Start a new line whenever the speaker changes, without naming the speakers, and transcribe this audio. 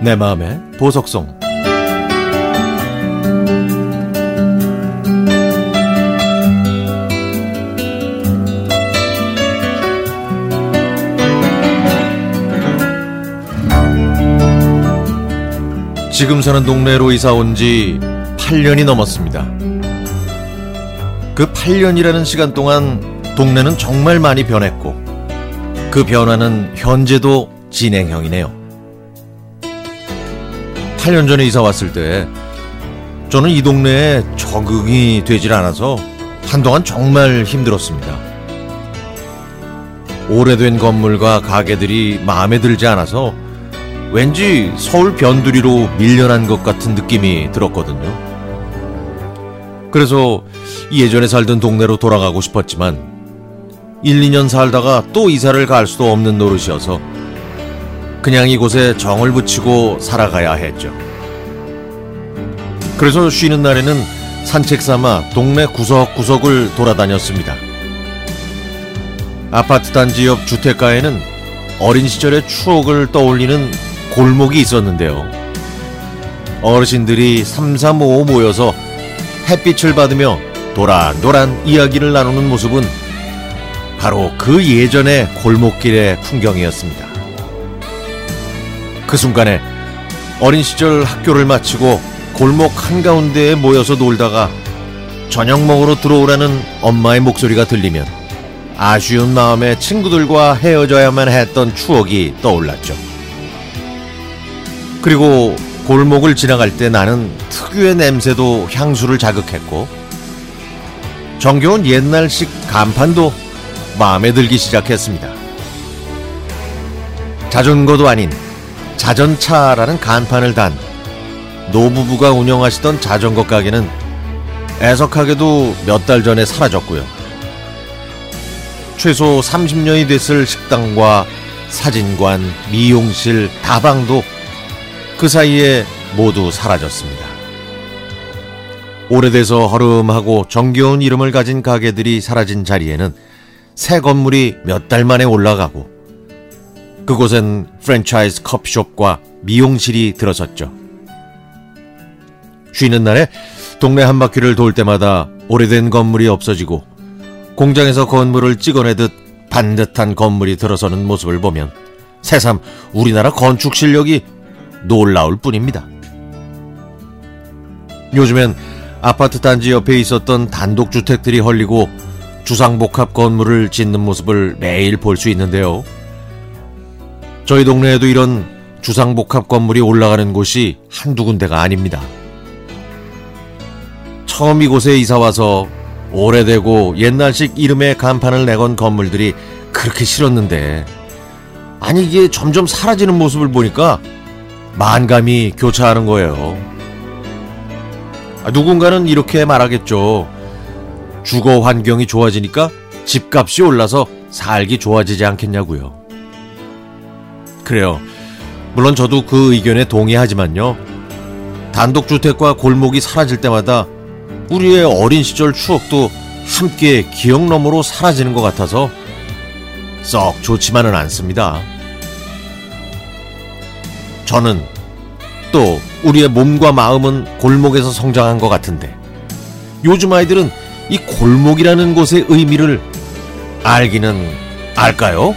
내 마음의 보석성 지금 사는 동네로 이사 온 지 8년이 넘었습니다. 그 8년이라는 시간 동안 동네는 정말 많이 변했고 그 변화는 현재도 진행형이네요. 8년 전에 이사 왔을 때 저는 이 동네에 적응이 되질 않아서 한동안 정말 힘들었습니다. 오래된 건물과 가게들이 마음에 들지 않아서 왠지 서울 변두리로 밀려난 것 같은 느낌이 들었거든요. 그래서 예전에 살던 동네로 돌아가고 싶었지만 1, 2년 살다가 또 이사를 갈 수도 없는 노릇이어서 그냥 이곳에 정을 붙이고 살아가야 했죠. 그래서 쉬는 날에는 산책 삼아 동네 구석구석을 돌아다녔습니다. 아파트 단지 옆 주택가에는 어린 시절의 추억을 떠올리는 골목이 있었는데요. 어르신들이 삼삼오오 모여서 햇빛을 받으며 도란도란 이야기를 나누는 모습은 바로 그 예전의 골목길의 풍경이었습니다. 그 순간에 어린 시절 학교를 마치고 골목 한가운데에 모여서 놀다가 저녁 먹으러 들어오라는 엄마의 목소리가 들리면 아쉬운 마음에 친구들과 헤어져야만 했던 추억이 떠올랐죠. 그리고 골목을 지나갈 때 나는 특유의 냄새도 향수를 자극했고 정겨운 옛날식 간판도 마음에 들기 시작했습니다. 자전거도 아닌 자전차라는 간판을 단 노부부가 운영하시던 자전거 가게는 애석하게도 몇 달 전에 사라졌고요. 최소 30년이 됐을 식당과 사진관, 미용실, 다방도 그 사이에 모두 사라졌습니다. 오래돼서 허름하고 정겨운 이름을 가진 가게들이 사라진 자리에는 새 건물이 몇 달 만에 올라가고 그곳엔 프랜차이즈 커피숍과 미용실이 들어섰죠. 쉬는 날에 동네 한 바퀴를 돌 때마다 오래된 건물이 없어지고 공장에서 건물을 찍어내듯 반듯한 건물이 들어서는 모습을 보면 새삼 우리나라 건축 실력이 놀라울 뿐입니다. 요즘엔 아파트 단지 옆에 있었던 단독주택들이 헐리고 주상복합 건물을 짓는 모습을 매일 볼 수 있는데요. 저희 동네에도 이런 주상복합 건물이 올라가는 곳이 한두 군데가 아닙니다. 처음 이곳에 이사와서 오래되고 옛날식 이름의 간판을 내건 건물들이 그렇게 싫었는데 아니 이게 점점 사라지는 모습을 보니까 만감이 교차하는 거예요. 아, 누군가는 이렇게 말하겠죠. 주거 환경이 좋아지니까 집값이 올라서 살기 좋아지지 않겠냐고요. 그래요. 물론 저도 그 의견에 동의하지만요. 단독주택과 골목이 사라질 때마다 우리의 어린 시절 추억도 함께 기억 너머로 사라지는 것 같아서 썩 좋지만은 않습니다. 저는 또 우리의 몸과 마음은 골목에서 성장한 것 같은데 요즘 아이들은 이 골목이라는 곳의 의미를 알기는 알까요?